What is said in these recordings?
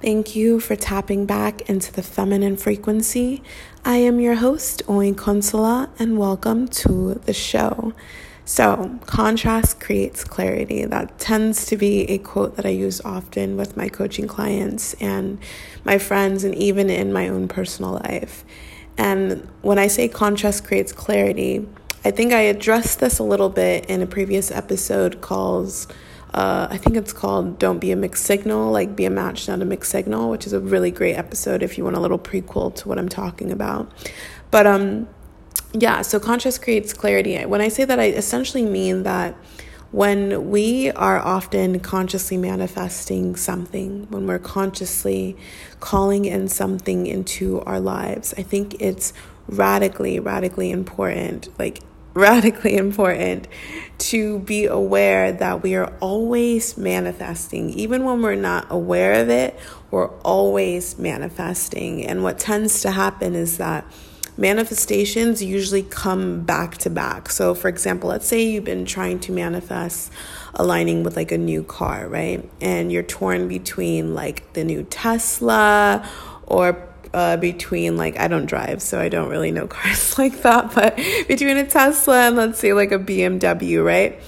Thank you for tapping back into the feminine frequency. I am your host, Oin Consola, and welcome to the show. So, contrast creates clarity. That tends to be a quote that I use often with my coaching clients and my friends, and even in my own personal life. And when I say contrast creates clarity, I think I addressed this a little bit in a previous episode called uh, I think it's called Don't Be a Mixed Signal, like Be a Match, Not a Mixed Signal, which is a really great episode if you want a little prequel to what I'm talking about. But um, yeah, so contrast creates clarity. When I say that, I essentially mean that when we are often consciously manifesting something, when we're consciously calling in something into our lives, I think it's radically, radically important, like radically important to be aware that we are always manifesting. Even when we're not aware of it, we're always manifesting. And what tends to happen is that manifestations usually come back to back. So, for example, let's say you've been trying to manifest aligning with like a new car, right? And you're torn between like the new Tesla or uh, between like I don't drive, so I don't really know cars like that, but between a Tesla and let's say like a BMW, right?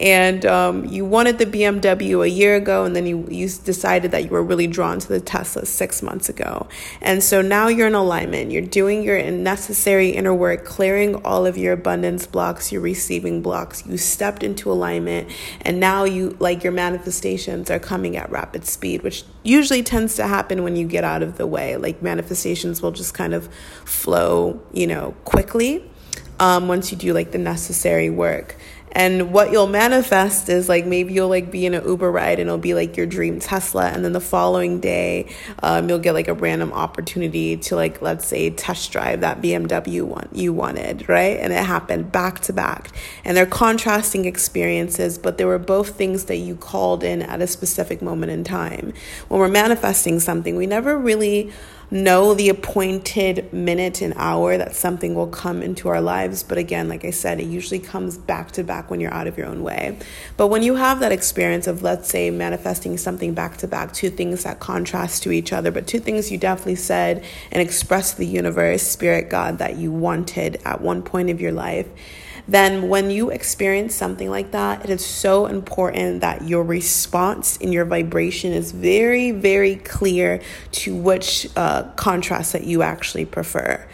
And um, you wanted the BMW a year ago, and then you you decided that you were really drawn to the Tesla six months ago, and so now you're in alignment. You're doing your necessary inner work, clearing all of your abundance blocks, your receiving blocks. You stepped into alignment, and now you like your manifestations are coming at rapid speed, which usually tends to happen when you get out of the way. Like manifestations will just kind of flow, you know, quickly um, once you do like the necessary work. And what you'll manifest is like maybe you'll like be in an Uber ride and it'll be like your dream Tesla. And then the following day, um, you'll get like a random opportunity to like, let's say, test drive that BMW one you wanted, right? And it happened back to back. And they're contrasting experiences, but they were both things that you called in at a specific moment in time. When we're manifesting something, we never really know the appointed minute and hour that something will come into our lives. But again, like I said, it usually comes back to back when you're out of your own way. But when you have that experience of, let's say, manifesting something back to back, two things that contrast to each other, but two things you definitely said and expressed to the universe, spirit, God, that you wanted at one point of your life then when you experience something like that, it is so important that your response in your vibration is very, very clear to which uh, contrast that you actually prefer.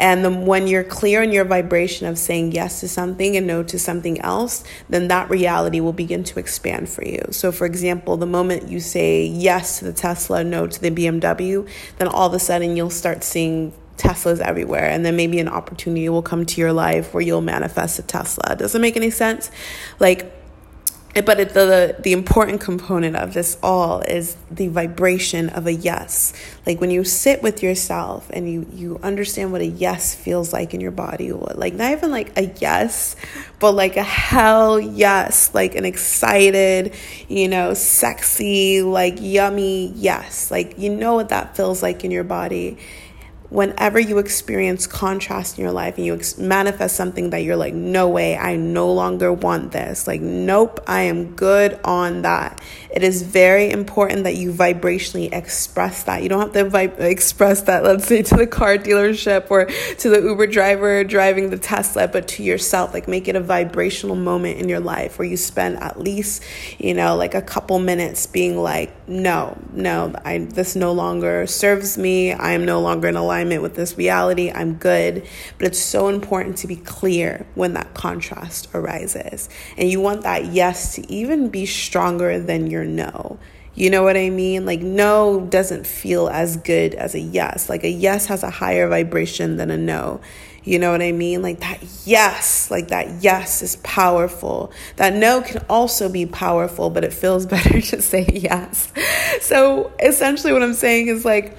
And then when you're clear in your vibration of saying yes to something and no to something else, then that reality will begin to expand for you. So, for example, the moment you say yes to the Tesla, no to the BMW, then all of a sudden you'll start seeing Teslas everywhere, and then maybe an opportunity will come to your life where you'll manifest a Tesla. Does it make any sense? Like, but it, the the important component of this all is the vibration of a yes. Like when you sit with yourself and you you understand what a yes feels like in your body, like not even like a yes, but like a hell yes, like an excited, you know, sexy, like yummy yes. Like you know what that feels like in your body whenever you experience contrast in your life and you ex- manifest something that you're like, no way, I no longer want this. Like, nope, I am good on that. It is very important that you vibrationally express that. You don't have to vib- express that, let's say, to the car dealership or to the Uber driver driving the Tesla, but to yourself. Like, make it a vibrational moment in your life where you spend at least, you know, like a couple minutes being like, no, no, I, this no longer serves me. I am no longer in alignment alignment with this reality, I'm good. But it's so important to be clear when that contrast arises. And you want that yes to even be stronger than your no. You know what I mean? Like, no doesn't feel as good as a yes. Like, a yes has a higher vibration than a no. You know what I mean? Like, that yes, like that yes is powerful. That no can also be powerful, but it feels better to say yes. So, essentially, what I'm saying is like,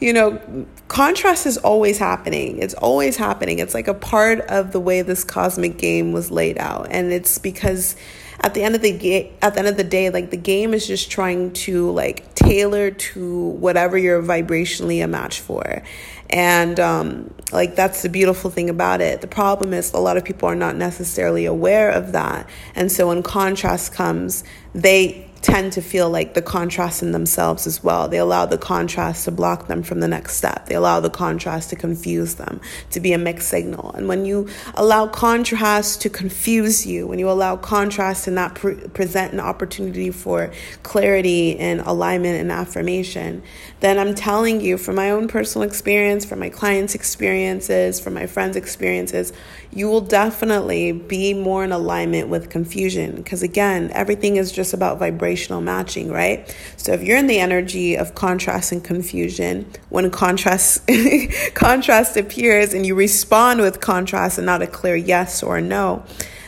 you know, contrast is always happening. It's always happening. It's like a part of the way this cosmic game was laid out. And it's because at the end of the game at the end of the day like the game is just trying to like tailor to whatever you're vibrationally a match for and um, like that's the beautiful thing about it the problem is a lot of people are not necessarily aware of that and so when contrast comes they tend to feel like the contrast in themselves as well. They allow the contrast to block them from the next step. They allow the contrast to confuse them, to be a mixed signal. And when you allow contrast to confuse you, when you allow contrast to not pre- present an opportunity for clarity and alignment and affirmation, then I'm telling you from my own personal experience, from my clients' experiences, from my friends' experiences, you will definitely be more in alignment with confusion. Because again, everything is just about vibrational matching, right? So if you're in the energy of contrast and confusion, when contrast contrast appears and you respond with contrast and not a clear yes or no,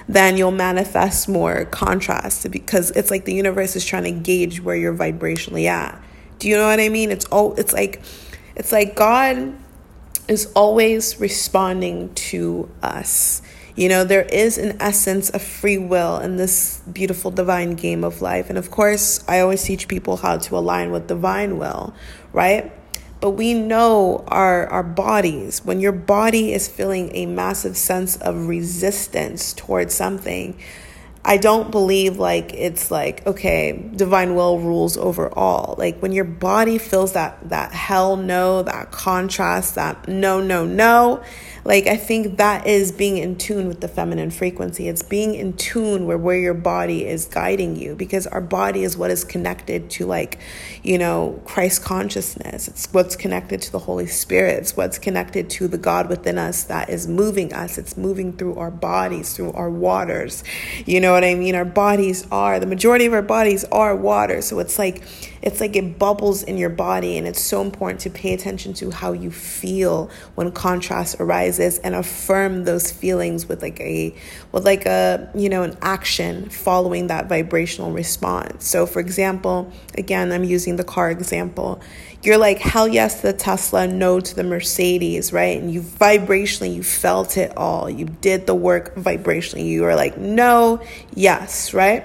then you'll manifest more contrast because it's like the universe is trying to gauge where you're vibrationally at. Do you know what I mean? It's all it's like it's like God is always responding to us. You know, there is an essence of free will in this beautiful divine game of life. And of course, I always teach people how to align with divine will, right? But we know our, our bodies, when your body is feeling a massive sense of resistance towards something, I don't believe like it's like okay, divine will rules over all. Like when your body feels that that hell no, that contrast, that no no no, like I think that is being in tune with the feminine frequency. It's being in tune where where your body is guiding you because our body is what is connected to like, you know, Christ consciousness. It's what's connected to the Holy Spirit. It's what's connected to the God within us that is moving us. It's moving through our bodies, through our waters. You know what I mean? Our bodies are the majority of our bodies are water. So it's like it's like it bubbles in your body and it's so important to pay attention to how you feel when contrast arises and affirm those feelings with like a with like a you know an action following that vibrational response. So for example, again, I'm using the car example you're like hell yes to the Tesla, no to the Mercedes, right? And you vibrationally, you felt it all. You did the work vibrationally. You were like, no, yes, right?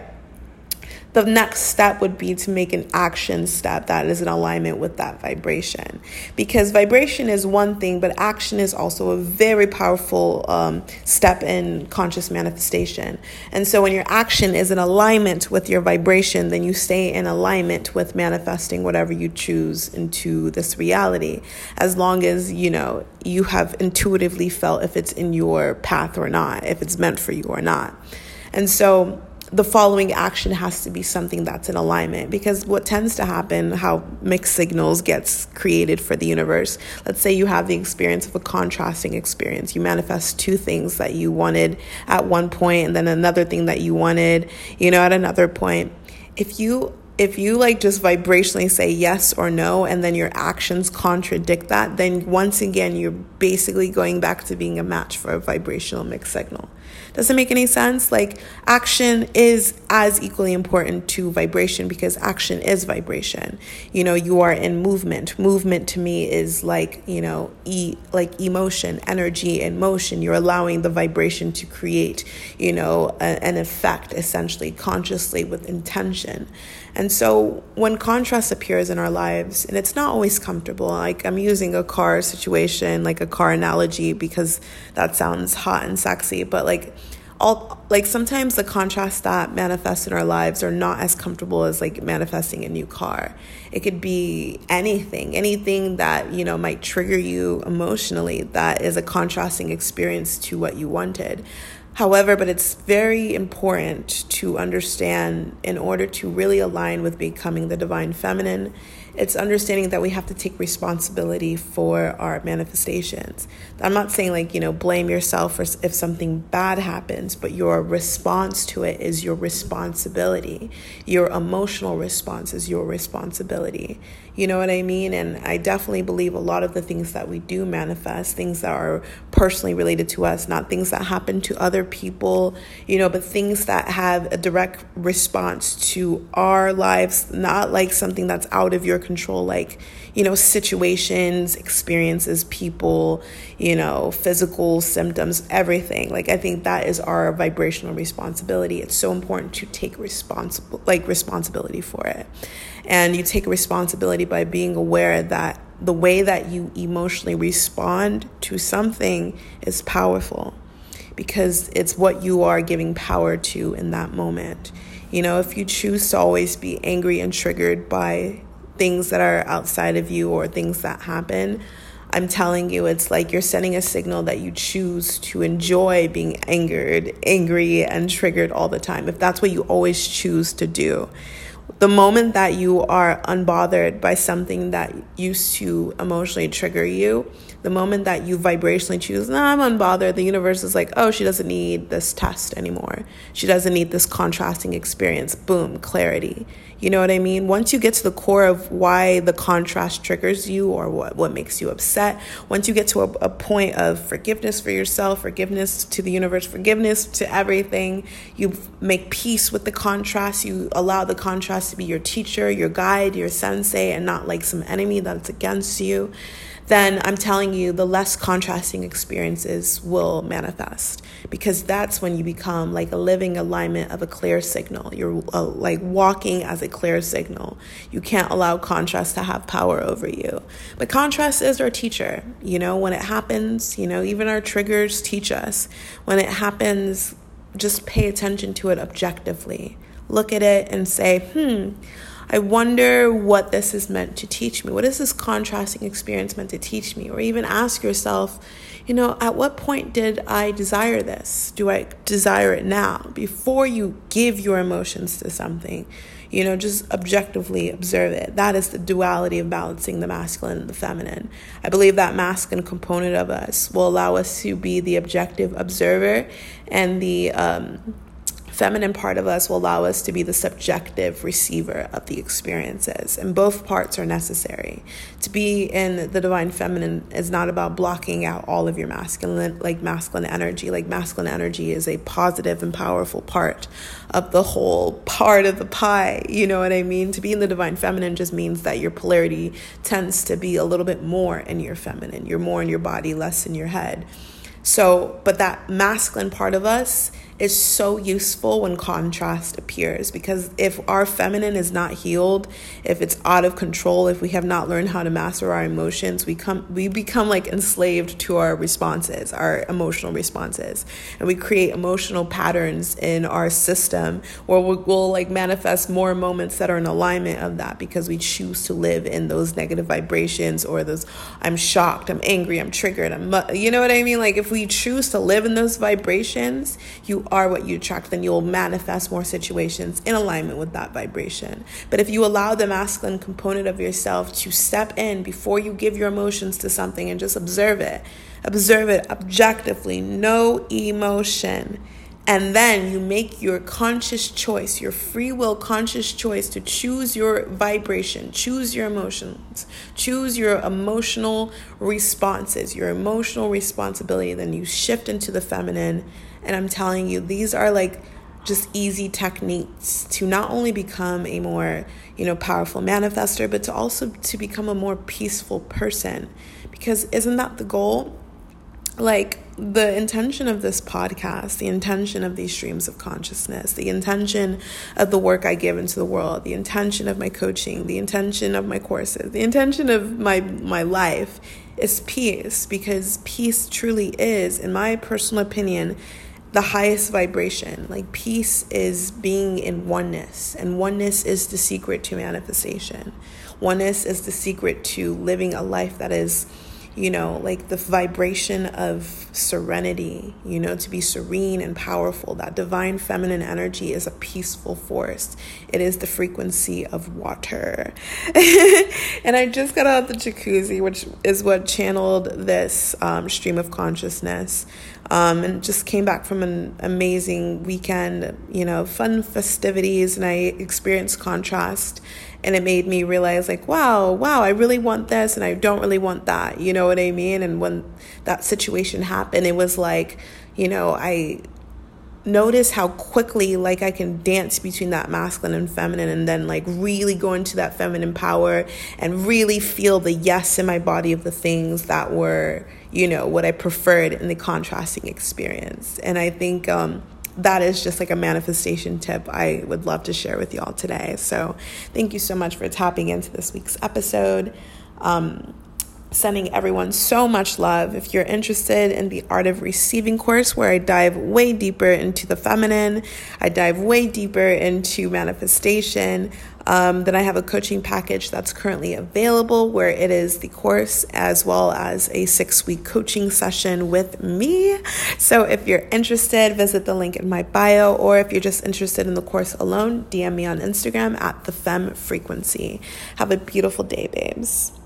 The next step would be to make an action step that is in alignment with that vibration. Because vibration is one thing, but action is also a very powerful um, step in conscious manifestation. And so when your action is in alignment with your vibration, then you stay in alignment with manifesting whatever you choose into this reality. As long as, you know, you have intuitively felt if it's in your path or not, if it's meant for you or not. And so the following action has to be something that's in alignment. Because what tends to happen how mixed signals gets created for the universe let's say you have the experience of a contrasting experience. You manifest two things that you wanted at one point and then another thing that you wanted you know at another point. If you if you like just vibrationally say yes or no and then your actions contradict that then once again you're basically going back to being a match for a vibrational mixed signal doesn't make any sense. Like, action is as equally important to vibration because action is vibration. You know, you are in movement. Movement to me is like, you know, e- like emotion, energy, and motion. You're allowing the vibration to create, you know, a- an effect essentially consciously with intention. And so when contrast appears in our lives, and it's not always comfortable, like I'm using a car situation, like a car analogy, because that sounds hot and sexy, but like all like sometimes the contrasts that manifest in our lives are not as comfortable as like manifesting a new car. It could be anything, anything that, you know, might trigger you emotionally that is a contrasting experience to what you wanted. However, but it's very important to understand in order to really align with becoming the divine feminine it's understanding that we have to take responsibility for our manifestations. I'm not saying like, you know, blame yourself for if something bad happens, but your response to it is your responsibility. Your emotional response is your responsibility. You know what I mean? And I definitely believe a lot of the things that we do manifest, things that are personally related to us, not things that happen to other people, you know, but things that have a direct response to our lives, not like something that's out of your control, like, you know, situations, experiences, people, you know, physical symptoms, everything. Like, I think that is our vibrational responsibility. It's so important to take responsible, like, responsibility for it. And you take responsibility by being aware that the way that you emotionally respond to something is powerful because it's what you are giving power to in that moment. You know, if you choose to always be angry and triggered by things that are outside of you or things that happen, I'm telling you, it's like you're sending a signal that you choose to enjoy being angered, angry, and triggered all the time. If that's what you always choose to do, the moment that you are unbothered by something that used to emotionally trigger you, the moment that you vibrationally choose, nah, I'm unbothered, the universe is like, oh, she doesn't need this test anymore. She doesn't need this contrasting experience. Boom, clarity. You know what I mean? Once you get to the core of why the contrast triggers you or what, what makes you upset, once you get to a, a point of forgiveness for yourself, forgiveness to the universe, forgiveness to everything, you make peace with the contrast. You allow the contrast to be your teacher, your guide, your sensei, and not like some enemy that's against you then I'm telling you the less contrasting experiences will manifest because that's when you become like a living alignment of a clear signal. You're uh, like walking as a clear signal. You can't allow contrast to have power over you. But contrast is our teacher. You know, when it happens, you know, even our triggers teach us. When it happens, just pay attention to it objectively. Look at it and say, hmm, I wonder what this is meant to teach me. What is this contrasting experience meant to teach me? Or even ask yourself, you know, at what point did I desire this? Do I desire it now? Before you give your emotions to something, you know, just objectively observe it. That is the duality of balancing the masculine and the feminine. I believe that masculine component of us will allow us to be the objective observer and the, um, feminine part of us will allow us to be the subjective receiver of the experiences, and both parts are necessary. To be in the divine feminine is not about blocking out all of your masculine, like masculine energy. Like masculine energy is a positive and powerful part of the whole part of the pie. You know what I mean? To be in the divine feminine just means that your polarity tends to be a little bit more in your feminine. You're more in your body, less in your head. So, but that masculine part of us is so useful when contrast appears because if our feminine is not healed, if it's out of control, if we have not learned how to master our emotions, we come we become like enslaved to our responses, our emotional responses. And we create emotional patterns in our system where we'll, we'll like manifest more moments that are in alignment of that because we choose to live in those negative vibrations or those I'm shocked, I'm angry, I'm triggered, I'm you know what I mean? Like if we choose to live in those vibrations, you are what you attract, then you'll manifest more situations in alignment with that vibration. But if you allow the masculine component of yourself to step in before you give your emotions to something and just observe it, observe it objectively, no emotion. And then you make your conscious choice, your free will conscious choice to choose your vibration, choose your emotions, choose your emotional responses, your emotional responsibility. Then you shift into the feminine and I'm telling you, these are like just easy techniques to not only become a more, you know, powerful manifester, but to also to become a more peaceful person. Because isn't that the goal? Like the intention of this podcast, the intention of these streams of consciousness, the intention of the work I give into the world, the intention of my coaching, the intention of my courses, the intention of my my life is peace because peace truly is in my personal opinion the highest vibration. Like peace is being in oneness, and oneness is the secret to manifestation. Oneness is the secret to living a life that is you know, like the vibration of serenity, you know, to be serene and powerful. That divine feminine energy is a peaceful force, it is the frequency of water. and I just got out the jacuzzi, which is what channeled this um, stream of consciousness. Um, and just came back from an amazing weekend, you know, fun festivities, and I experienced contrast and it made me realize like wow wow i really want this and i don't really want that you know what i mean? And when that situation happened it was like you know i notice how quickly like i can dance between that masculine and feminine and then like really go into that feminine power and really feel the yes in my body of the things that were you know what i preferred in the contrasting experience. And i think um that is just like a manifestation tip I would love to share with y'all today. So, thank you so much for tapping into this week's episode. Um, sending everyone so much love. If you're interested in the Art of Receiving course, where I dive way deeper into the feminine, I dive way deeper into manifestation, um, then I have a coaching package that's currently available where it is the course as well as a six week coaching session with me. So if you're interested, visit the link in my bio, or if you're just interested in the course alone, DM me on Instagram at the Fem Frequency. Have a beautiful day, babes.